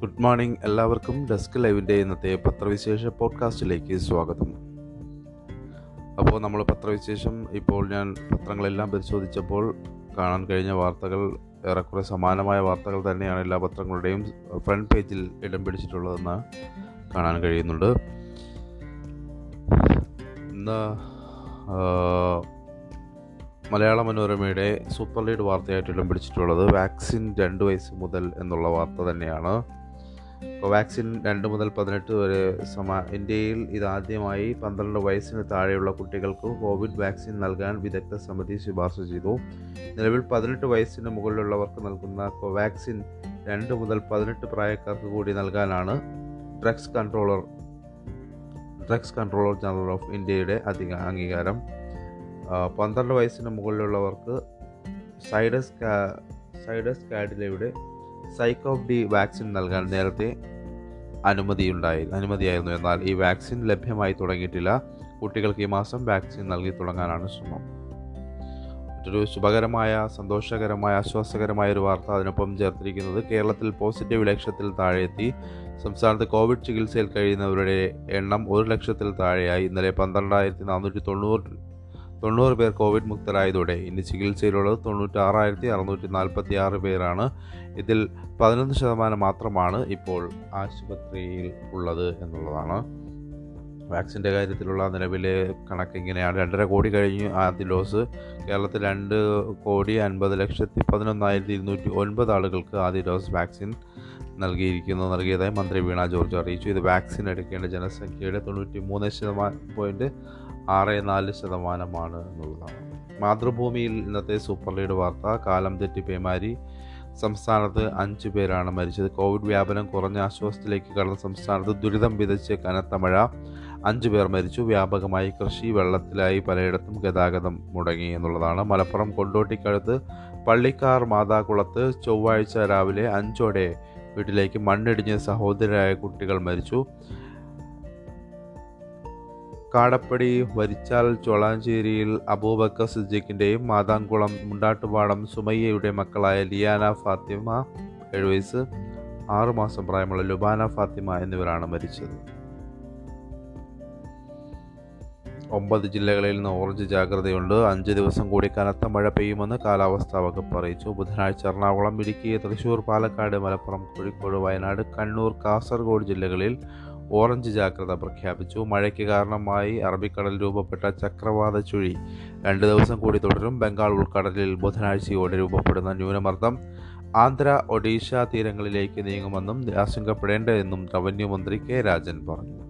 Good morning എല്ലാവർക്കും desk ലൈവിന്റെ ഇന്നത്തെ പത്രവിശേഷ പോഡ്കാസ്റ്റിലേക്ക് സ്വാഗതം. അപ്പോൾ നമ്മൾ പത്രവിശേഷം ഇപ്പോൾ ഞാൻ പത്രങ്ങളെല്ലാം പരിശോധിച്ചപ്പോൾ കാണാൻ കഴിഞ്ഞ വാർത്തകൾ ഏറെക്കുറെ സമാനമായ വാർത്തകൾ തന്നെയാണ് എല്ലാ പത്രങ്ങളുടെയും ഫ്രണ്ട് പേജിൽ ഇടം പിടിച്ചിട്ടുള്ളതെന്ന് കാണാൻ കഴിയുന്നുണ്ട്. ഇന്ന് മലയാള മനോരമയുടെ സൂപ്പർ ലീഡ് വാർത്തയായിട്ട് ഇടം പിടിച്ചിട്ടുള്ളത് വാക്സിൻ രണ്ട് വയസ്സ് മുതൽ എന്നുള്ള വാർത്ത തന്നെയാണ്. കോവാക്സിൻ രണ്ട് മുതൽ പതിനെട്ട് വരെ സമ ഇന്ത്യയിൽ ഇതാദ്യമായി പന്ത്രണ്ട് വയസ്സിന് താഴെയുള്ള കുട്ടികൾക്ക് കോവിഡ് വാക്സിൻ നൽകാൻ വിദഗ്ധ സമിതി ശുപാർശ ചെയ്തു. നിലവിൽ പതിനെട്ട് വയസ്സിന് മുകളിലുള്ളവർക്ക് നൽകുന്ന കോവാക്സിൻ രണ്ട് മുതൽ പതിനെട്ട് പ്രായക്കാർക്ക് കൂടി നൽകാനാണ് drugs controller drugs controller general of ഇന്ത്യയുടെ അധിക അംഗീകാരം. പന്ത്രണ്ട് വയസ്സിന് മുകളിലുള്ളവർക്ക് സൈഡസ് സൈഡസ് കാഡിലയുടെ സൈക്കോഫ് ഡി വാക്സിൻ നൽകാൻ നേരത്തെ അനുമതിയുണ്ടായി അനുമതിയായിരുന്നു. എന്നാൽ ഈ വാക്സിൻ ലഭ്യമായി തുടങ്ങിയിട്ടില്ല. കുട്ടികൾക്ക് ഈ മാസം വാക്സിൻ നൽകി തുടങ്ങാനാണ് ശ്രമം. മറ്റൊരു ശുഭകരമായ സന്തോഷകരമായ ആശ്വാസകരമായ ഒരു വാർത്ത അതിനൊപ്പം ചേർത്തിരിക്കുന്നത് കേരളത്തിൽ പോസിറ്റീവ് ലക്ഷത്തിൽ താഴെത്തി സംസ്ഥാനത്ത് കോവിഡ് ചികിത്സയിൽ കഴിയുന്നവരുടെ എണ്ണം ഒരു ലക്ഷത്തിൽ താഴെയായി. ഇന്നലെ പന്ത്രണ്ടായിരത്തി നാനൂറ്റി തൊണ്ണൂറ് തൊണ്ണൂറ് പേർ കോവിഡ് മുക്തരായതോടെ ഇന്ന് ചികിത്സയിലുള്ളത് തൊണ്ണൂറ്റാറായിരത്തി അറുന്നൂറ്റി നാൽപ്പത്തി ആറ് പേരാണ്. ഇതിൽ പതിനൊന്ന് ശതമാനം മാത്രമാണ് ഇപ്പോൾ ആശുപത്രിയിൽ ഉള്ളത് എന്നുള്ളതാണ്. വാക്സിന്റെ കാര്യത്തിലുള്ള നിലവിലെ കണക്ക് ഇങ്ങനെയാണ്. രണ്ടര കോടി കഴിഞ്ഞ് ആദ്യ ഡോസ്. കേരളത്തിൽ രണ്ട് കോടി അൻപത് ലക്ഷത്തി പതിനൊന്നായിരത്തി ഇരുന്നൂറ്റി ഒൻപത് ആളുകൾക്ക് ആദ്യ ഡോസ് വാക്സിൻ നൽകിയിരിക്കുന്നു. നൽകിയതായി മന്ത്രി വീണ ജോർജ് അറിയിച്ചു. ഇത് വാക്സിൻ എടുക്കേണ്ട ജനസംഖ്യയുടെ തൊണ്ണൂറ്റി മൂന്ന് ശതമാനം പോയിന്റ് ആറ് നാല് ശതമാനമാണ് എന്നുള്ളതാണ്. മാതൃഭൂമിയിൽ ഇന്നത്തെ സൂപ്പർ ലീഡ് വാർത്ത കാലം തെറ്റി പേമാരി. സംസ്ഥാനത്ത് അഞ്ചു പേരാണ് മരിച്ചത്. കോവിഡ് വ്യാപനം കുറഞ്ഞ ആശ്വാസത്തിലേക്ക് കടന്ന സംസ്ഥാനത്ത് ദുരിതം വിതച്ച് കനത്ത മഴ. അഞ്ചു പേർ മരിച്ചു. വ്യാപകമായി കൃഷി വെള്ളത്തിലായി പലയിടത്തും ഗതാഗതം മുടങ്ങി എന്നുള്ളതാണ്. മലപ്പുറം കൊണ്ടോട്ടിക്കടുത്ത് പള്ളിക്കാർ മാതാകുളത്ത് ചൊവ്വാഴ്ച രാവിലെ അഞ്ചോടെ വീട്ടിലേക്ക് മണ്ണിടിഞ്ഞ് സഹോദരരായ കുട്ടികൾ മരിച്ചു. കാടപ്പടി വരിച്ചാൽ ചോളാഞ്ചേരിയിൽ അബൂബക്കർ സിദ്ദീഖിന്റെയും മാതാംകുളം മുണ്ടാട്ടുപാടം സുമയ്യയുടെ മക്കളായ ലിയാന ഫാത്തിമ ഏഴ് വയസ്സ് ആറു മാസം പ്രായമുള്ള ലുബാന ഫാത്തിമ എന്നിവരാണ് മരിച്ചത്. ഒമ്പത് ജില്ലകളിൽ നിന്ന് ഓറഞ്ച് ജാഗ്രതയുണ്ട്. അഞ്ച് ദിവസം കൂടി കനത്ത മഴ പെയ്യുമെന്ന് കാലാവസ്ഥാ വകുപ്പ് അറിയിച്ചു. ബുധനാഴ്ച എറണാകുളം ഇടുക്കി തൃശൂർ പാലക്കാട് മലപ്പുറം കോഴിക്കോട് വയനാട് കണ്ണൂർ കാസർഗോഡ് ജില്ലകളിൽ ഓറഞ്ച് ജാഗ്രത പ്രഖ്യാപിച്ചു. മഴയ്ക്ക് കാരണമായി അറബിക്കടൽ രൂപപ്പെട്ട ചക്രവാത ചുഴി രണ്ട് ദിവസം കൂടി തുടരും. ബംഗാൾ ഉൾക്കടലിൽ ബുധനാഴ്ചയോടെ രൂപപ്പെടുന്ന ന്യൂനമർദ്ദം ആന്ധ്ര ഒഡീഷ തീരങ്ങളിലേക്ക് നീങ്ങുമെന്നും ആശങ്കപ്പെടേണ്ടതെന്നും റവന്യൂ മന്ത്രി കെ രാജൻ പറഞ്ഞു.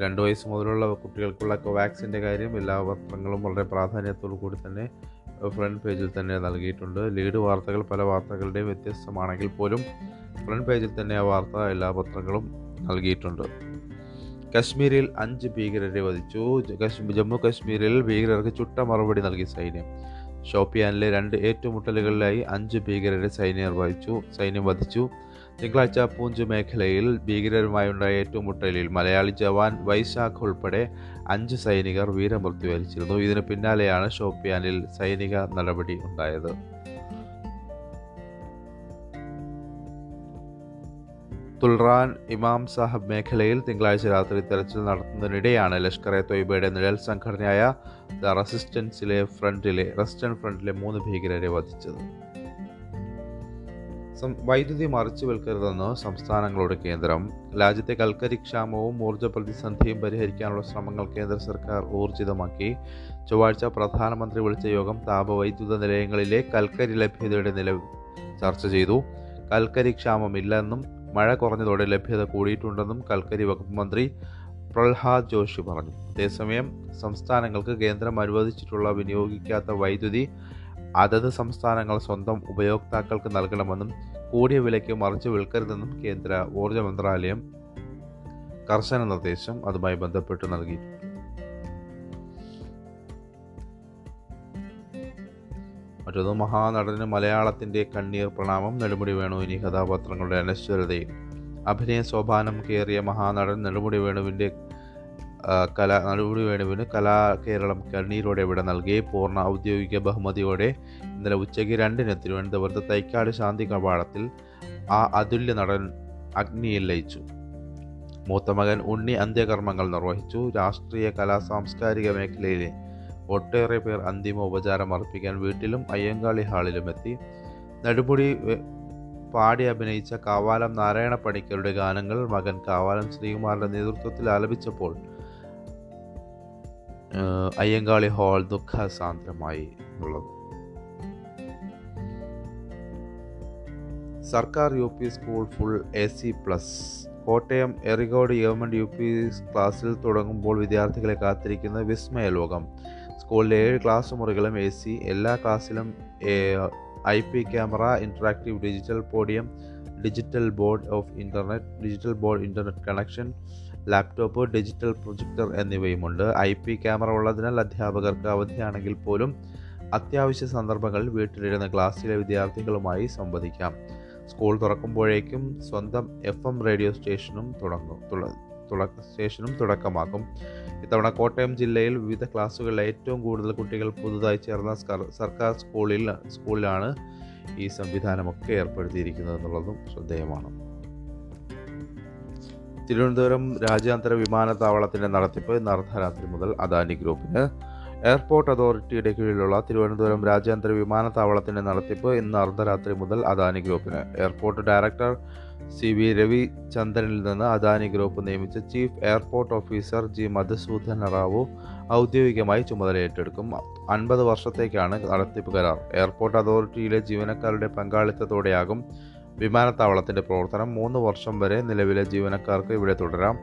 രണ്ടു വയസ്സ് മുതലുള്ള കുട്ടികൾക്കുള്ള കോവാക്സിന്റെ കാര്യം എല്ലാ പത്രങ്ങളും വളരെ പ്രാധാന്യത്തോടു കൂടി തന്നെ ഫ്രണ്ട് പേജിൽ തന്നെ നൽകിയിട്ടുണ്ട്. ലീഡ് വാർത്തകൾ പല വാർത്തകളുടെയും വ്യത്യസ്തമാണെങ്കിൽ പോലും ഫ്രണ്ട് പേജിൽ തന്നെ ആ വാർത്ത എല്ലാ പത്രങ്ങളും നൽകിയിട്ടുണ്ട്. കശ്മീരിൽ അഞ്ച് ഭീകരരെ വധിച്ചു. ജമ്മു കശ്മീരിൽ ഭീകരർക്ക് ചുട്ട മറുപടി നൽകി സൈന്യം. ഷോപ്പിയാനിലെ രണ്ട് ഏറ്റുമുട്ടലുകളിലായി അഞ്ച് ഭീകരരെ സൈന്യർ വധിച്ചു. സൈന്യം വധിച്ചു. തിങ്കളാഴ്ച പൂഞ്ച് മേഖലയിൽ ഭീകരരുമായുണ്ടായ ഏറ്റുമുട്ടലിൽ മലയാളി ജവാൻ വൈശാഖ് ഉൾപ്പെടെ അഞ്ച് സൈനികർ വീരമൃത്യു വരിച്ചിരുന്നു. ഇതിന് പിന്നാലെയാണ് ഷോപ്പിയാനിൽ സൈനിക നടപടി ഉണ്ടായത്. തുൽറാൻ ഇമാം സാഹബ് മേഖലയിൽ തിങ്കളാഴ്ച രാത്രി തെരച്ചിൽ നടത്തുന്നതിനിടെയാണ് ലഷ്കർ എ തൊയ്ബയുടെ നിഴൽ സംഘടനയായ ദ റെസിസ്റ്റൻസിലെ ഫ്രണ്ടിലെ റെസിസ്റ്റൻ ഫ്രണ്ടിലെ മൂന്ന് ഭീകരരെ വധിച്ചത്. വൈദ്യുതി മറിച്ചുവെൽക്കരുതെന്ന് സംസ്ഥാനങ്ങളുടെ കേന്ദ്രം. രാജ്യത്തെ കൽക്കരി ക്ഷാമവും ഊർജ പ്രതിസന്ധിയും പരിഹരിക്കാനുള്ള ശ്രമങ്ങൾ കേന്ദ്ര സർക്കാർ ഊർജിതമാക്കി. ചൊവ്വാഴ്ച പ്രധാനമന്ത്രി വിളിച്ച യോഗം താപവൈദ്യുത നിലയങ്ങളിലെ കൽക്കരി ലഭ്യതയുടെ നില ചർച്ച ചെയ്തു. കൽക്കരി ക്ഷാമമില്ലെന്നും മഴ കുറഞ്ഞതോടെ ലഭ്യത കൂടിയിട്ടുണ്ടെന്നും കൽക്കരി വകുപ്പ് മന്ത്രി പ്രഹ്ലാദ് ജോഷി പറഞ്ഞു. അതേസമയം സംസ്ഥാനങ്ങൾക്ക് കേന്ദ്രം അനുവദിച്ചിട്ടുള്ള വിനിയോഗിക്കാത്ത വൈദ്യുതി അതത് സംസ്ഥാനങ്ങൾ സ്വന്തം ഉപയോക്താക്കൾക്ക് നൽകണമെന്നും കൂടിയ വിലയ്ക്ക് മറിച്ച് വിൽക്കരുതെന്നും കേന്ദ്ര ഊർജ മന്ത്രാലയം കർശന നിർദ്ദേശം അതുമായി ബന്ധപ്പെട്ട് നൽകി മറ്റൊന്ന് മഹാനടന് മലയാളത്തിന്റെ കണ്ണീർ പ്രണാമം നെടുമുടി വേണു ഇനി കഥാപാത്രങ്ങളുടെ അനശ്വരതയിൽ. അഭിനയ സോപാനം കയറിയ മഹാനടൻ നെടുമുടി വേണുവിന്റെ ആ, കല നടപടി വേണുവിന് കലാ കേരളം കണ്ണീരോടെ ഇവിടെ നൽകി പൂർണ ഔദ്യോഗിക ബഹുമതിയോടെ ഇന്നലെ ഉച്ചയ്ക്ക് രണ്ടിന് തിരുവനന്തപുരത്ത് തൈക്കാട് ശാന്തി കവാടത്തിൽ ആ അതുല്യ നടൻ അഗ്നിയിൽ ലയിച്ചു. മൂത്ത മകൻ ഉണ്ണി അന്ത്യകർമ്മങ്ങൾ നിർവഹിച്ചു. രാഷ്ട്രീയ കലാ സാംസ്കാരിക മേഖലയിലെ ഒട്ടേറെ പേർ അന്തിമ ഉപചാരം അർപ്പിക്കാൻ വീട്ടിലും അയ്യങ്കാളി ഹാളിലും എത്തി. നടുപൊടി പാടി അഭിനയിച്ച കാവാലം നാരായണ പണിക്കരുടെ ഗാനങ്ങൾ മകൻ കാവാലം ശ്രീകുമാറിന്റെ നേതൃത്വത്തിൽ ആലപിച്ചപ്പോൾ അയ്യങ്കാളി ഹോൾ ദുഃഖസാന്ദ്രമായി എന്നുള്ളത് സർക്കാർ U P school full A C plus. Kottayam എറിഗോഡ് government U P ക്ലാസ്സിൽ തുടങ്ങുമ്പോൾ വിദ്യാർത്ഥികളെ കാത്തിരിക്കുന്ന വിസ്മയ ലോകം. സ്കൂളിലെ ഏഴ് ക്ലാസ് മുറികളും എ സി എല്ലാ ക്ലാസ്സിലും I P camera interactive digital podium digital board of internet digital board internet connection laptop digital projector എന്നിവയുമുണ്ട്. I P camera ഉള്ളതിനാൽ അധ്യാപകർക്ക് അവധിയാണെങ്കിൽ പോലും അത്യാവശ്യ സന്ദർഭങ്ങളിൽ വീട്ടിലിരുന്ന് ക്ലാസ്സിലെ വിദ്യാർത്ഥികളുമായി സംവദിക്കാം. സ്കൂൾ തുറക്കുമ്പോഴേക്കും സ്വന്തം എഫ് എം റേഡിയോ സ്റ്റേഷനും തുടങ്ങും. സ്റ്റേഷനും തുടക്കമാക്കും. ഇത്തവണ കോട്ടയം ജില്ലയിൽ വിവിധ ക്ലാസ്സുകളിലെ ഏറ്റവും കൂടുതൽ കുട്ടികൾ പുതുതായി ചേർന്ന സർക്കാർ സ്കൂളിൽ സ്കൂളിലാണ് ഈ സംവിധാനമൊക്കെ ഏർപ്പെടുത്തിയിരിക്കുന്നത് എന്നുള്ളതും ശ്രദ്ധേയമാണ്. തിരുവനന്തപുരം രാജ്യാന്തര വിമാനത്താവളത്തിന്റെ നടത്തിപ്പ് ഇന്ന് അർദ്ധരാത്രി മുതൽ അദാനി ഗ്രൂപ്പിന്. എയർപോർട്ട് അതോറിറ്റിയുടെ കീഴിലുള്ള തിരുവനന്തപുരം രാജ്യാന്തര വിമാനത്താവളത്തിന്റെ നടത്തിപ്പ് ഇന്ന് അർദ്ധരാത്രി മുതൽ അദാനി ഗ്രൂപ്പിന്. എയർപോർട്ട് ഡയറക്ടർ സി വി രവിചന്ദ്രനിൽ നിന്ന് അദാനി ഗ്രൂപ്പ് നിയമിച്ച chief airport officer G Madhusudana Rao ഔദ്യോഗികമായി ചുമതല ഏറ്റെടുക്കും അൻപത് വർഷത്തേക്കാണ് നടത്തിപ്പ് കരാർ. എയർപോർട്ട് അതോറിറ്റിയിലെ ജീവനക്കാരുടെ പങ്കാളിത്തത്തോടെയാകും വിമാനത്താവളത്തിന്റെ പ്രവർത്തനം മൂന്ന് വർഷം വരെ നിലവിലെ ജീവനക്കാർക്ക് ഇവിടെ തുടരാം.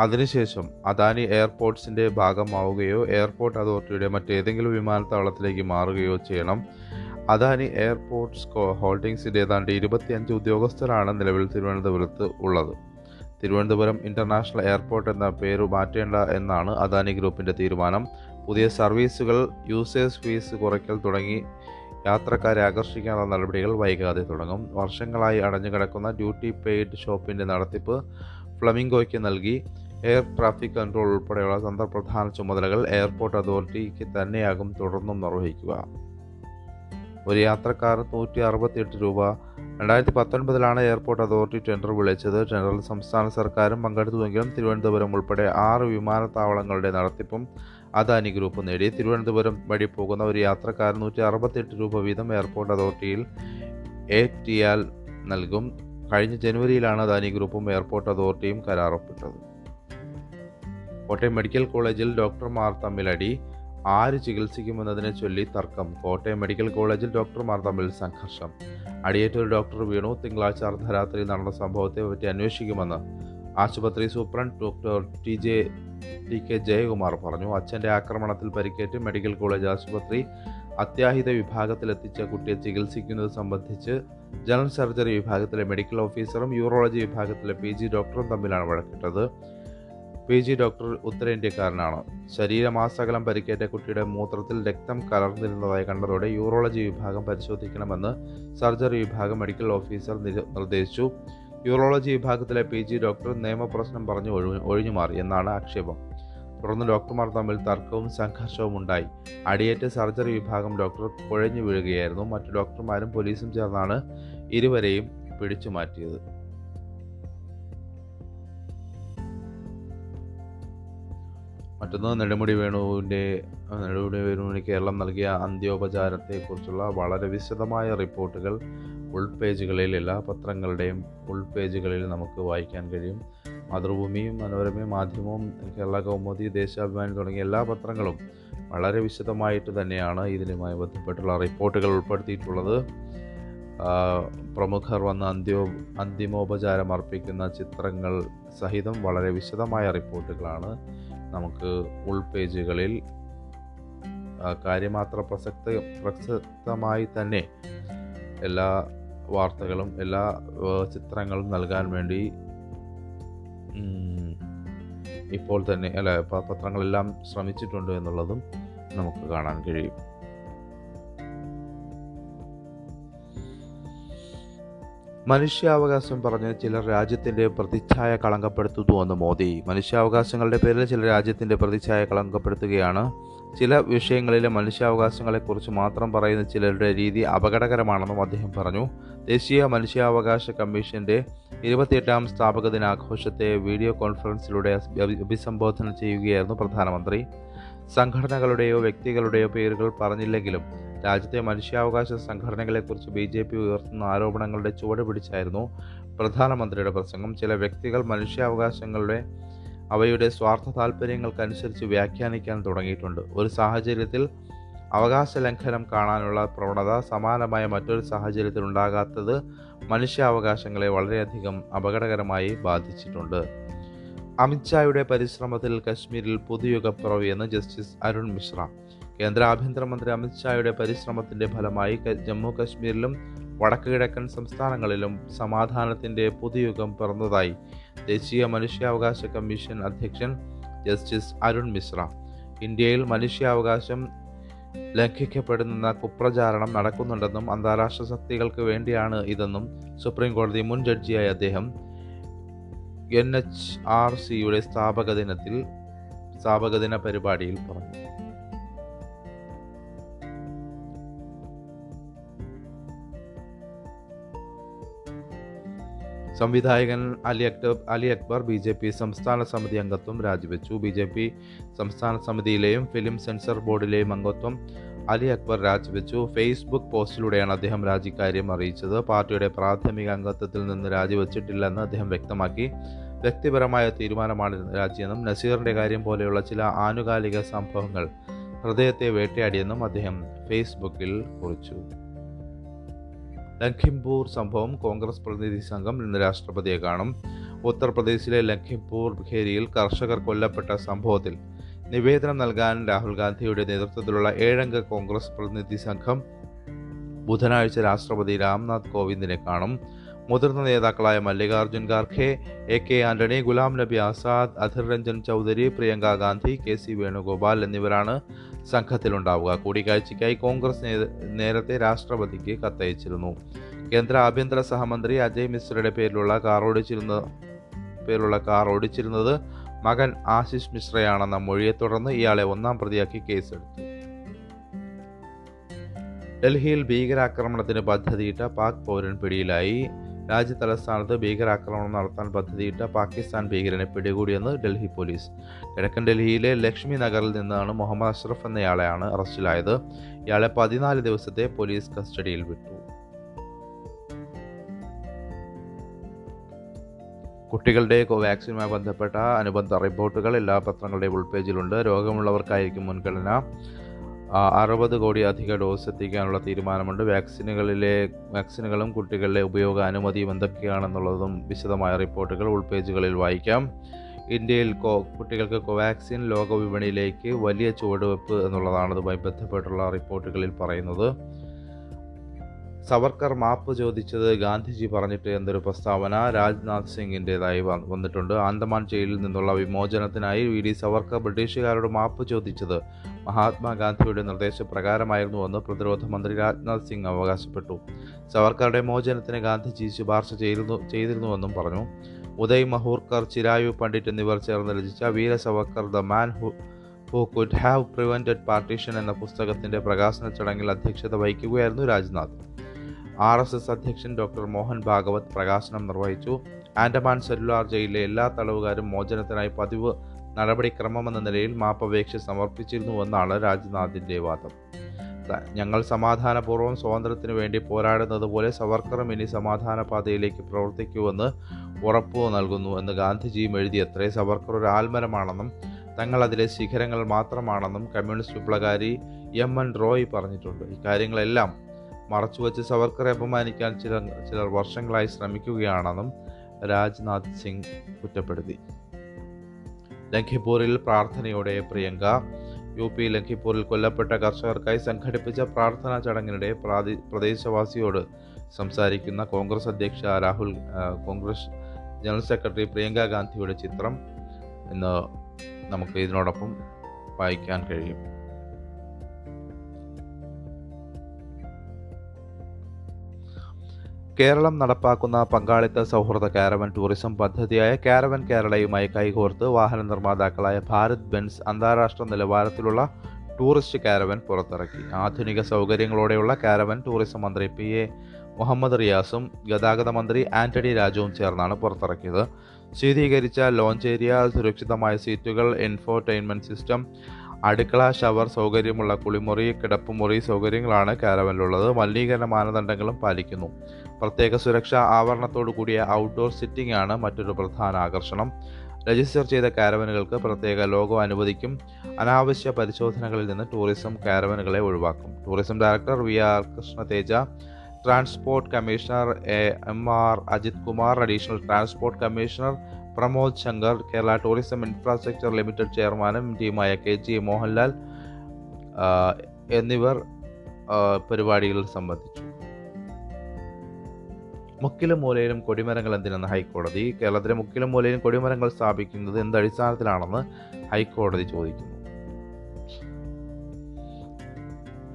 അതിനുശേഷം അദാനി എയർപോർട്ട്സിന്റെ ഭാഗമാവുകയോ എയർപോർട്ട് അതോറിറ്റിയുടെ മറ്റേതെങ്കിലും വിമാനത്താവളത്തിലേക്ക് മാറുകയോ ചെയ്യണം. അദാനി എയർപോർട്ട്സ് ഹോൾഡിംഗ്സിന്റെ ഏതാണ്ട് ഇരുപത്തിയഞ്ച് ഉദ്യോഗസ്ഥരാണ് നിലവിൽ തിരുവനന്തപുരത്ത് ഉള്ളത്. തിരുവനന്തപുരം ഇന്റർനാഷണൽ എയർപോർട്ട് എന്ന പേര് മാറ്റേണ്ട എന്നാണ് അദാനി ഗ്രൂപ്പിന്റെ തീരുമാനം. പുതിയ സർവീസുകൾ യൂസേഴ്സ് ഫീസ് കുറയ്ക്കൽ തുടങ്ങി യാത്രക്കാരെ ആകർഷിക്കാനുള്ള നടപടികൾ വൈകാതെ തുടങ്ങും. വർഷങ്ങളായി അടഞ്ഞുകിടക്കുന്ന ഡ്യൂട്ടി പെയ്ഡ് ഷോപ്പിന്റെ നടത്തിപ്പ് ഫ്ലമിംഗോയ്ക്ക് നൽകി. എയർ ട്രാഫിക് കൺട്രോൾ ഉൾപ്പെടെയുള്ള തന്ത്രപ്രധാന ചുമതലകൾ എയർപോർട്ട് അതോറിറ്റിക്ക് തന്നെയാകും തുടർന്നും നിർവഹിക്കുക. ഒരു യാത്രക്കാർ നൂറ്റി അറുപത്തിയെട്ട് രൂപ. രണ്ടായിരത്തി പത്തൊൻപതിലാണ് എയർപോർട്ട് അതോറിറ്റി ടെൻഡർ വിളിച്ചത്. ടെൻഡറിൽ സംസ്ഥാന സർക്കാരും പങ്കെടുത്തുവെങ്കിലും തിരുവനന്തപുരം ഉൾപ്പെടെ ആറ് വിമാനത്താവളങ്ങളുടെ നടത്തിപ്പും അദാനി ഗ്രൂപ്പ് നേടി. തിരുവനന്തപുരം വഴി പോകുന്ന ഒരു യാത്രക്കാരൻ നൂറ്റി അറുപത്തെട്ട് രൂപ വീതം എയർപോർട്ട് അതോറിറ്റിയിൽ എ ടി ആൽ നൽകും. കഴിഞ്ഞ ജനുവരിയിലാണ് അദാനി ഗ്രൂപ്പും എയർപോർട്ട് അതോറിറ്റിയും കരാറൊപ്പിട്ടത്. കോട്ടയം മെഡിക്കൽ കോളേജിൽ ഡോക്ടർമാർ തമ്മിലടി. ആര് ചികിത്സിക്കുമെന്നതിനെ ചൊല്ലി തർക്കം. കോട്ടയം മെഡിക്കൽ കോളേജിൽ ഡോക്ടർമാർ തമ്മിൽ സംഘർഷം. അടിയേറ്റ ഒരു ഡോക്ടർ വീണു. തിങ്കളാഴ്ച അർദ്ധരാത്രി നടന്ന സംഭവത്തെ പറ്റി അന്വേഷിക്കുമെന്ന് ആശുപത്രി superintendent doctor T J T K Jayakumar പറഞ്ഞു. അച്ഛന്റെ ആക്രമണത്തിൽ പരിക്കേറ്റ് മെഡിക്കൽ കോളേജ് ആശുപത്രി അത്യാഹിത വിഭാഗത്തിലെത്തിച്ച കുട്ടിയെ ചികിത്സിക്കുന്നത് സംബന്ധിച്ച് ജനറൽ സർജറി വിഭാഗത്തിലെ മെഡിക്കൽ ഓഫീസറും യൂറോളജി വിഭാഗത്തിലെ പി ജി ഡോക്ടറും തമ്മിലാണ് വഴക്കിട്ടത്. പി ജി ഡോക്ടർ ഉത്തരേന്ത്യക്കാരനാണ്. ശരീരമാസകലം പരിക്കേറ്റ കുട്ടിയുടെ മൂത്രത്തിൽ രക്തം കലർന്നിരുന്നതായി കണ്ടതോടെ യൂറോളജി വിഭാഗം പരിശോധിക്കണമെന്ന് സർജറി വിഭാഗം മെഡിക്കൽ ഓഫീസർ നിർദ്ദേശിച്ചു. യൂറോളജി വിഭാഗത്തിലെ പി ജി ഡോക്ടർ നിയമപ്രശ്നം പറഞ്ഞു ഒഴിഞ്ഞുമാറി എന്നാണ് ആക്ഷേപം. തുടർന്ന് ഡോക്ടർമാർ തമ്മിൽ തർക്കവും സംഘർഷവും ഉണ്ടായി. അടിയേറ്റ് സർജറി വിഭാഗം ഡോക്ടർ കുഴഞ്ഞു വീഴുകയായിരുന്നു. മറ്റു ഡോക്ടർമാരും പോലീസും ചേർന്നാണ് ഇരുവരെയും പിടിച്ചു മാറ്റിയത്. മറ്റൊന്ന് നെടുമുടി വേണുവിന്റെ നെടുമുടി വേണുവിന് കേരളം നൽകിയ അന്ത്യോപചാരത്തെക്കുറിച്ചുള്ള വളരെ വിശദമായ റിപ്പോർട്ടുകൾ ഉൾപേജുകളിൽ എല്ലാ പത്രങ്ങളുടെയും ഉൾപേജുകളിൽ നമുക്ക് വായിക്കാൻ കഴിയും. മാതൃഭൂമിയും മനോരമയും മാധ്യമവും കേരള കൗമുദി ദേശാഭിമാനി തുടങ്ങിയ എല്ലാ പത്രങ്ങളും വളരെ വിശദമായിട്ട് തന്നെയാണ് ഇതിനുമായി ബന്ധപ്പെട്ടുള്ള റിപ്പോർട്ടുകൾ ഉൾപ്പെടുത്തിയിട്ടുള്ളത്. പ്രമുഖർ വന്ന് അന്ത്യോ അന്തിമോപചാരം അർപ്പിക്കുന്ന ചിത്രങ്ങൾ സഹിതം വളരെ വിശദമായ റിപ്പോർട്ടുകളാണ് നമുക്ക് ഉൾപേജുകളിൽ കാര്യമാത്ര പ്രസക്ത പ്രസക്തമായി തന്നെ എല്ലാ വാർത്തകളും എല്ലാ ചിത്രങ്ങളും നൽകാൻ വേണ്ടി ഇപ്പോൾ തന്നെ അല്ല പത്രങ്ങളെല്ലാം ശ്രമിച്ചിട്ടുണ്ട് എന്നുള്ളതും നമുക്ക് കാണാൻ കഴിയും. മനുഷ്യാവകാശം പറഞ്ഞ് ചിലർ രാജ്യത്തിന്റെ പ്രതിച്ഛായ കളങ്കപ്പെടുത്തുന്നുവെന്ന് മോദി. മനുഷ്യാവകാശങ്ങളുടെ പേരിൽ ചില രാജ്യത്തിന്റെ പ്രതിച്ഛായ കളങ്കപ്പെടുത്തുകയാണ്. ചില വിഷയങ്ങളിലെ മനുഷ്യാവകാശങ്ങളെക്കുറിച്ച് മാത്രം പറയുന്ന ചിലരുടെ രീതി അപകടകരമാണെന്നും അദ്ദേഹം പറഞ്ഞു. ദേശീയ മനുഷ്യാവകാശ കമ്മീഷന്റെ ഇരുപത്തിയെട്ടാം സ്ഥാപക ദിനാഘോഷത്തെ വീഡിയോ കോൺഫറൻസിലൂടെ അഭിസംബോധന ചെയ്യുകയായിരുന്നു പ്രധാനമന്ത്രി. സംഘടനകളുടെയോ വ്യക്തികളുടെയോ പേരുകൾ പറഞ്ഞില്ലെങ്കിലും രാജ്യത്തെ മനുഷ്യാവകാശ സംഘടനകളെക്കുറിച്ച് ബി ജെ പി ഉയർത്തുന്ന ആരോപണങ്ങളുടെ ചുവട് പിടിച്ചായിരുന്നു പ്രധാനമന്ത്രിയുടെ പ്രസംഗം. ചില വ്യക്തികൾ മനുഷ്യാവകാശങ്ങളുടെ അവയുടെ സ്വാർത്ഥ താല്പര്യങ്ങൾക്കനുസരിച്ച് വ്യാഖ്യാനിക്കാൻ തുടങ്ങിയിട്ടുണ്ട്. ഒരു സാഹചര്യത്തിൽ അവകാശ ലംഘനം കാണാനുള്ള പ്രവണത സമാനമായ മറ്റൊരു സാഹചര്യത്തിൽ ഉണ്ടാകാത്തത് മനുഷ്യാവകാശങ്ങളെ വളരെയധികം അപകടകരമായി ബാധിച്ചിട്ടുണ്ട്. അമിത്ഷായുടെ പരിശ്രമത്തിൽ കശ്മീരിൽ പുതുയുഗപ്പിറവിയെന്ന് ജസ്റ്റിസ് അരുൺ മിശ്ര. കേന്ദ്ര ആഭ്യന്തരമന്ത്രി അമിത്ഷായുടെ പരിശ്രമത്തിന്റെ ഫലമായി ജമ്മു കശ്മീരിലും വടക്ക് കിഴക്കൻ സംസ്ഥാനങ്ങളിലും സമാധാനത്തിന്റെ പുതുയുഗം പിറന്നതായി ദേശീയ മനുഷ്യാവകാശ കമ്മീഷൻ അധ്യക്ഷൻ ജസ്റ്റിസ് അരുൺ മിശ്ര. ഇന്ത്യയിൽ മനുഷ്യാവകാശം ലംഘിക്കപ്പെടുന്ന കുപ്രചാരണം നടക്കുന്നുണ്ടെന്നും അന്താരാഷ്ട്ര ശക്തികൾക്ക് വേണ്ടിയാണ് ഇതെന്നും സുപ്രീം കോടതി മുൻ ജഡ്ജിയായ അദ്ദേഹം എൻ എച്ച് ആർ സിയുടെ സ്ഥാപക ദിനത്തിൽ സ്ഥാപക ദിന പരിപാടിയിൽ പറഞ്ഞു. സംവിധായകൻ Ali Akbar Ali Akbar B J P സംസ്ഥാന സമിതി അംഗത്വം രാജിവെച്ചു. ബി ജെ പി സംസ്ഥാന സമിതിയിലെയും ഫിലിം സെൻസർ ബോർഡിലെയും അംഗത്വം അലി അക്ബർ രാജിവെച്ചു. ഫേസ്ബുക്ക് പോസ്റ്റിലൂടെയാണ് അദ്ദേഹം രാജിക്കാര്യം അറിയിച്ചത്. പാർട്ടിയുടെ പ്രാഥമിക അംഗത്വത്തിൽ നിന്ന് രാജിവെച്ചിട്ടില്ലെന്ന് അദ്ദേഹം വ്യക്തമാക്കി. വ്യക്തിപരമായ തീരുമാനമാണ് രാജിയെന്നും നസീറിന്റെ കാര്യം പോലെയുള്ള ചില ആനുകാലിക സംഭവങ്ങൾ ഹൃദയത്തെ വേട്ടയാടിയെന്നും അദ്ദേഹം ഫേസ്ബുക്കിൽ കുറിച്ചു. ലഖിംപൂർ സംഭവം കോൺഗ്രസ് പ്രതിനിധി സംഘം ഇന്ന് രാഷ്ട്രപതിയെ കാണും. ഉത്തർപ്രദേശിലെ ലഖിംപൂർ ഖേരിയിൽ കർഷകർ കൊല്ലപ്പെട്ട സംഭവത്തിൽ നിവേദനം നൽകാൻ രാഹുൽ ഗാന്ധിയുടെ നേതൃത്വത്തിലുള്ള ഏഴംഗ കോൺഗ്രസ് പ്രതിനിധി സംഘം ബുധനാഴ്ച രാഷ്ട്രപതി രാംനാഥ് കോവിന്ദിനെ കാണും. മുതിർന്ന നേതാക്കളായ Mallikarjun Kharge A K Antony Ghulam Nabi Azad Adhir Ranjan Chowdhury Priyanka Gandhi K C Venugopal എന്നിവരാണ് സംഘത്തിലുണ്ടാവുക. കൂടിക്കാഴ്ചയ്ക്കായി കോൺഗ്രസ് നേരത്തെ രാഷ്ട്രപതിക്ക് കത്തയച്ചിരുന്നു. കേന്ദ്ര ആഭ്യന്തര സഹമന്ത്രി അജയ് മിശ്രയുടെ പേരിലുള്ള കാർ ഓടിച്ചിരുന്ന പേരിലുള്ള കാർ ഓടിച്ചിരുന്നത് മകൻ ആശിഷ് മിശ്രയാണെന്ന മൊഴിയെ തുടർന്ന് ഇയാളെ ഒന്നാം പ്രതിയാക്കി കേസെടുത്തു. ഡൽഹിയിൽ ഭീകരാക്രമണത്തിന് പദ്ധതിയിട്ട പാക് പൗരൻ പിടിയിലായി. രാജ്യതലസ്ഥാനത്ത് ഭീകരാക്രമണം നടത്താൻ പദ്ധതിയിട്ട പാകിസ്ഥാൻ ഭീകരനെ പിടികൂടിയെന്ന് ഡൽഹി പോലീസ്. കിഴക്കൻ ഡൽഹിയിലെ ലക്ഷ്മി നഗറിൽ നിന്നാണ് മുഹമ്മദ് അഷ്റഫ് എന്നയാളെയാണ് അറസ്റ്റിലായത്. ഇയാളെ പതിനാല് ദിവസത്തെ പോലീസ് കസ്റ്റഡിയിൽ വിട്ടു. കുട്ടികളുടെ കോവാക്സിനുമായി ബന്ധപ്പെട്ട അനുബന്ധ റിപ്പോർട്ടുകൾ എല്ലാ പത്രങ്ങളുടെയും ഉൾപേജിലുണ്ട് രോഗമുള്ളവർക്കായിരിക്കും മുൻഗണന. അറുപത് കോടി അധിക ഡോസ് എത്തിക്കാനുള്ള തീരുമാനമുണ്ട്. വാക്സിനുകളിലെ വാക്സിനുകളും കുട്ടികളിലെ ഉപയോഗ അനുമതിയും എന്തൊക്കെയാണെന്നുള്ളതും വിശദമായ റിപ്പോർട്ടുകൾ ഉൾപേജുകളിൽ വായിക്കാം. ഇന്ത്യയിൽ കോ കുട്ടികൾക്ക് കോവാക്സിൻ ലോകവിപണിയിലേക്ക് വലിയ ചുവടുവെപ്പ് എന്നുള്ളതാണ് ഇതുമായി ബന്ധപ്പെട്ടുള്ള റിപ്പോർട്ടുകളിൽ പറയുന്നത്. സവർക്കർ മാപ്പ് ചോദിച്ചത് ഗാന്ധിജി പറഞ്ഞിട്ട് എന്നൊരു പ്രസ്താവന? രാജ്നാഥ് സിംഗിന്റെതായി വന്നിട്ടുണ്ട്. ആന്തമാൻ ജയിലിൽ നിന്നുള്ള വിമോചനത്തിനായി വി ഡി സവർക്കർ ബ്രിട്ടീഷുകാരോട് മാപ്പ് ചോദിച്ചത് മഹാത്മാഗാന്ധിയുടെ നിർദ്ദേശപ്രകാരമായിരുന്നു എന്ന് പ്രതിരോധ മന്ത്രി രാജ്നാഥ് സിംഗ് അവകാശപ്പെട്ടു. സവർക്കറുടെ മോചനത്തിന് ഗാന്ധിജി ശുപാർശ ചെയ്തിരുന്നു ചെയ്തിരുന്നുവെന്നും പറഞ്ഞു. ഉദയ് മഹൂർക്കർ ചിരായു പണ്ഡിറ്റ് എന്നിവർ ചേർന്ന് രചിച്ച Veer Savarkar the man who who could have prevented partition എന്ന പുസ്തകത്തിന്റെ പ്രകാശന ചടങ്ങിൽ അധ്യക്ഷത വഹിക്കുകയായിരുന്നു രാജ്നാഥ്. ആർ എസ് എസ് അധ്യക്ഷൻ ഡോക്ടർ മോഹൻ ഭാഗവത് പ്രകാശനം നിർവഹിച്ചു. ആൻഡമാൻ സെല്ലുലാർ ജയിലിലെ എല്ലാ തടവുകാരും മോചനത്തിനായി പതിവ് നടപടിക്രമമെന്ന നിലയിൽ മാപ്പപേക്ഷ സമർപ്പിച്ചിരുന്നുവെന്നാണ് രാജ്നാഥിന്റെ വാദം. ഞങ്ങൾ സമാധാനപൂർവം സ്വാതന്ത്ര്യത്തിനു വേണ്ടി പോരാടുന്നത് പോലെ സവർക്കറും ഇനി സമാധാന പാതയിലേക്ക് പ്രവർത്തിക്കുമെന്ന് ഉറപ്പു നൽകുന്നു എന്ന് ഗാന്ധിജിയും എഴുതിയത്രേ സവർക്കർ ഒരു ആൽമരമാണെന്നും തങ്ങൾ അതിലെ ശിഖരങ്ങൾ മാത്രമാണെന്നും കമ്മ്യൂണിസ്റ്റ് വിപ്ലവകാരി എം എൻ റോയ് പറഞ്ഞിട്ടുണ്ട്. ഇക്കാര്യങ്ങളെല്ലാം മറച്ചുവെച്ച് സവർക്കറെ അപമാനിക്കാൻ ചിലർ ചിലർ വർഷങ്ങളായി ശ്രമിക്കുകയാണെന്നും രാജ്നാഥ് സിംഗ് കുറ്റപ്പെടുത്തി. ലഖിപൂരിൽ പ്രാർത്ഥനയോടെ പ്രിയങ്ക യു പി ലഖിപൂരിൽ കൊല്ലപ്പെട്ട കർഷകർക്കായി സംഘടിപ്പിച്ച പ്രാർത്ഥനാ ചടങ്ങിനിടെ പ്രാദി പ്രദേശവാസിയോട് സംസാരിക്കുന്ന കോൺഗ്രസ് അധ്യക്ഷ രാഹുൽ കോൺഗ്രസ് ജനറൽ സെക്രട്ടറി പ്രിയങ്ക ഗാന്ധിയുടെ ചിത്രം ഇന്ന് നമുക്ക് ഇതിനോടൊപ്പം വായിക്കാൻ കഴിയും. കേരളം നടപ്പാക്കുന്ന പങ്കാളിത്ത സൗഹൃദ കാരവൻ ടൂറിസം പദ്ധതിയായ കാരവൻ കേരളയുമായി കൈകോർത്ത് വാഹന നിർമ്മാതാക്കളായ ഭാരത് ബെൻസ് അന്താരാഷ്ട്ര നിലവാരത്തിലുള്ള ടൂറിസ്റ്റ് കാരവൻ പുറത്തിറക്കി. ആധുനിക സൗകര്യങ്ങളോടെയുള്ള കാരവൻ ടൂറിസം മന്ത്രി പി എ മുഹമ്മദ് റിയാസും ഗതാഗത മന്ത്രി ആന്റണി രാജുവും ചേർന്നാണ് പുറത്തിറക്കിയത്. ശീതീകരിച്ച ലോഞ്ച് ഏരിയ സുരക്ഷിതമായ സീറ്റുകൾ ഇൻഫോർടൈൻമെന്റ് സിസ്റ്റം അടുക്കള ഷവർ സൗകര്യമുള്ള കുളിമുറി കിടപ്പുമുറി സൗകര്യങ്ങളാണ് കാരവനിലുള്ളത് മലിനീകരണ മാനദണ്ഡങ്ങളും പാലിക്കുന്നു. പ്രത്യേക സുരക്ഷാ ആവരണത്തോടു കൂടിയ ഔട്ട്ഡോർ സിറ്റിംഗ് ആണ് മറ്റൊരു പ്രധാന ആകർഷണം. രജിസ്റ്റർ ചെയ്ത കാരവനുകൾക്ക് പ്രത്യേക ലോഗോ അനുവദിക്കും. അനാവശ്യ പരിശോധനകളിൽ നിന്ന് ടൂറിസം കാരവനുകളെ ഒഴിവാക്കും. Tourism director V R Krishnateja transport commissioner A M R Ajith Kumar additional transport commissioner Pramod Shankar Kerala tourism infrastructure limited ചെയർമാനും ടീമായ കെ ജി മോഹൻലാൽ എന്നിവർ പരിപാടികളിൽ സംബന്ധിച്ചു. മുക്കിലും മൂലയിലും കൊടിമരങ്ങൾ എന്തിനെന്ന് ഹൈക്കോടതി? കേരളത്തിലെ മുക്കിലും മൂലയിലും കൊടിമരങ്ങൾ സ്ഥാപിക്കുന്നത് എന്ത് അടിസ്ഥാനത്തിലാണെന്ന് ഹൈക്കോടതി ചോദിക്കുന്നു.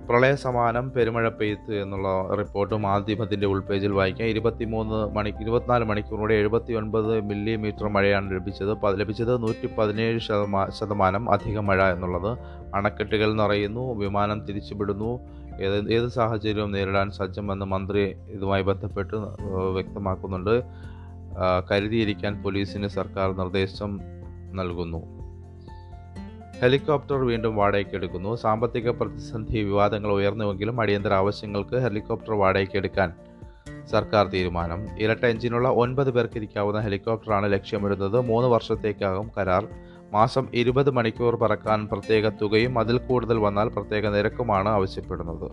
പ്രളയ സമാനം പെരുമഴ പെയ്ത്ത് എന്നുള്ള റിപ്പോർട്ട് മാധ്യമത്തിന്റെ ഉൾപേജിൽ വായിക്കാം. ഇരുപത്തിമൂന്ന് മണി ഇരുപത്തിനാല് മണിക്കൂറിലൂടെ എഴുപത്തി ഒൻപത് മില്ലിമീറ്റർ മഴയാണ് ലഭിച്ചത്. ലഭിച്ചത് നൂറ്റി പതിനേഴ് ശതമാ ശതമാനം അധിക മഴ എന്നുള്ളത് അണക്കെട്ടുകൾ നിറയുന്നു വിമാനം തിരിച്ചുവിടുന്നു ഏത് ഏത് സാഹചര്യവും നേരിടാൻ സജ്ജമെന്ന് മന്ത്രി ഇതുമായി ബന്ധപ്പെട്ട് വ്യക്തമാക്കുന്നുണ്ട്. കരുതിയിരിക്കാൻ പോലീസിന് സർക്കാർ നിർദ്ദേശം നൽകുന്നു. ഹെലികോപ്റ്റർ വീണ്ടും വാടകയ്ക്കെടുക്കുന്നു സാമ്പത്തിക പ്രതിസന്ധി വിവാദങ്ങൾ ഉയർന്നുവെങ്കിലും അടിയന്തര ആവശ്യങ്ങൾക്ക് ഹെലികോപ്റ്റർ വാടകയ്ക്കെടുക്കാൻ സർക്കാർ തീരുമാനം. ഇരട്ട എഞ്ചിനുള്ള ഒൻപത് പേർക്ക് ഇരിക്കാവുന്ന ഹെലികോപ്റ്ററാണ് ലക്ഷ്യമിടുന്നത്. മൂന്ന് വർഷത്തേക്കാകും കരാർ. മാസം ഇരുപത് മണിക്കൂർ പറക്കാൻ പ്രത്യേക തുകയും അതിൽ കൂടുതൽ വന്നാൽ പ്രത്യേക നിരക്കുമാണ് ആവശ്യപ്പെടുന്നത്.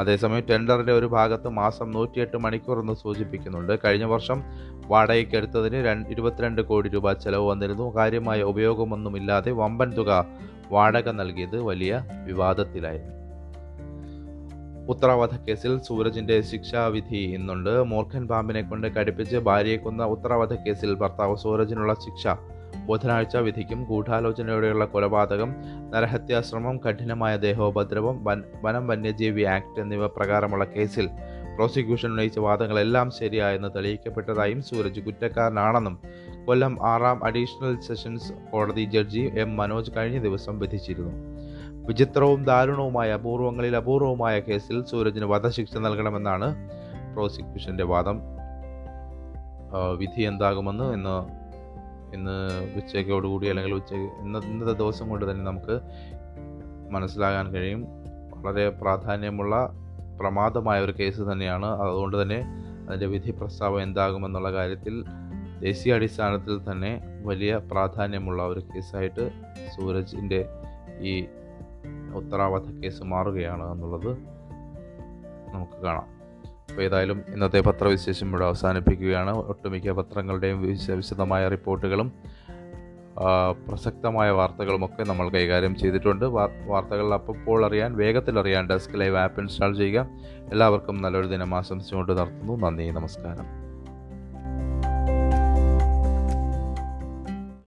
അതേസമയം ടെൻഡറിന്റെ ഒരു ഭാഗത്ത് മാസം നൂറ്റിയെട്ട് മണിക്കൂർ എന്ന് സൂചിപ്പിക്കുന്നുണ്ട്. കഴിഞ്ഞ വർഷം വാടകയ്ക്ക് എടുത്തതിന് ഇരുപത്തിരണ്ട് കോടി രൂപ ചെലവ് വന്നിരുന്നു. കാര്യമായ ഉപയോഗമൊന്നുമില്ലാതെ വമ്പൻ തുക വാടക നൽകിയത് വലിയ വിവാദത്തിലായിരുന്നു. ഉത്തരവാദ കേസിൽ സൂരജിന്റെ ശിക്ഷാവിധി ഇന്നുണ്ട്. മൂർഖൻ പാമ്പിനെ കൊണ്ട് കടിപ്പിച്ച് ഭാര്യയെ കൊന്ന ഉത്തരവാദ കേസിൽ ഭർത്താവ് സൂരജിനുള്ള ശിക്ഷ ബുധനാഴ്ച വിധിക്കും ഗൂഢാലോചനയോടെയുള്ള കൊലപാതകം നരഹത്യാശ്രമം കഠിനമായ ദേഹോപദ്രവം വനം വന്യജീവി ആക്ട് എന്നിവ പ്രകാരമുള്ള കേസിൽ പ്രോസിക്യൂഷൻ ഉന്നയിച്ച വാദങ്ങളെല്ലാം ശരിയായെന്ന് തെളിയിക്കപ്പെട്ടതായും സൂരജ് കുറ്റക്കാരനാണെന്നും കൊല്ലം ആറാം അഡീഷണൽ സെഷൻസ് കോടതി ജഡ്ജി എം മനോജ് കഴിഞ്ഞ ദിവസം വിധിച്ചിരുന്നു. വിചിത്രവും ദാരുണവുമായ അപൂർവങ്ങളിൽ അപൂർവമായ കേസിൽ സൂരജിന് വധശിക്ഷ നൽകണമെന്നാണ് പ്രോസിക്യൂഷന്റെ വാദം. വിധി എന്താകുമെന്ന് ഇന്ന് ഇന്ന് ഉച്ചയ്ക്കോടുകൂടി അല്ലെങ്കിൽ ഉച്ച ഇന്ന ഇന്നത്തെ ദിവസം കൊണ്ട് തന്നെ നമുക്ക് മനസ്സിലാകാൻ കഴിയും. വളരെ പ്രാധാന്യമുള്ള പ്രമാദമായ ഒരു കേസ് തന്നെയാണ്. അതുകൊണ്ട് തന്നെ അതിന്റെ വിധി പ്രസ്താവം എന്താകുമെന്നുള്ള കാര്യത്തിൽ ദേശീയ അടിസ്ഥാനത്തിൽ തന്നെ വലിയ പ്രാധാന്യമുള്ള ഒരു കേസായിട്ട് സൂരജിന്റെ ഈ ഉത്തരവാദ കേസ് മാറുകയാണ് എന്നുള്ളത് നമുക്ക് കാണാം. അപ്പോൾ ഏതായാലും ഇന്നത്തെ പത്രവിശേഷം ഇവിടെ അവസാനിപ്പിക്കുകയാണ്. ഒട്ടുമിക്ക പത്രങ്ങളുടെയും വിശദമായ റിപ്പോർട്ടുകളും പ്രസക്തമായ വാർത്തകളുമൊക്കെ നമ്മൾ കൈകാര്യം ചെയ്തിട്ടുണ്ട്. വാർത്തകൾ അപ്പോൾ അറിയാൻ വേഗത്തിൽ അറിയാൻ ഡെസ്ക് ലൈവ് ആപ്പ് ഇൻസ്റ്റാൾ ചെയ്യുക. എല്ലാവർക്കും നല്ലൊരു ദിനം ആശംസിച്ചുകൊണ്ട് നടത്തുന്നു. നന്ദി നമസ്കാരം.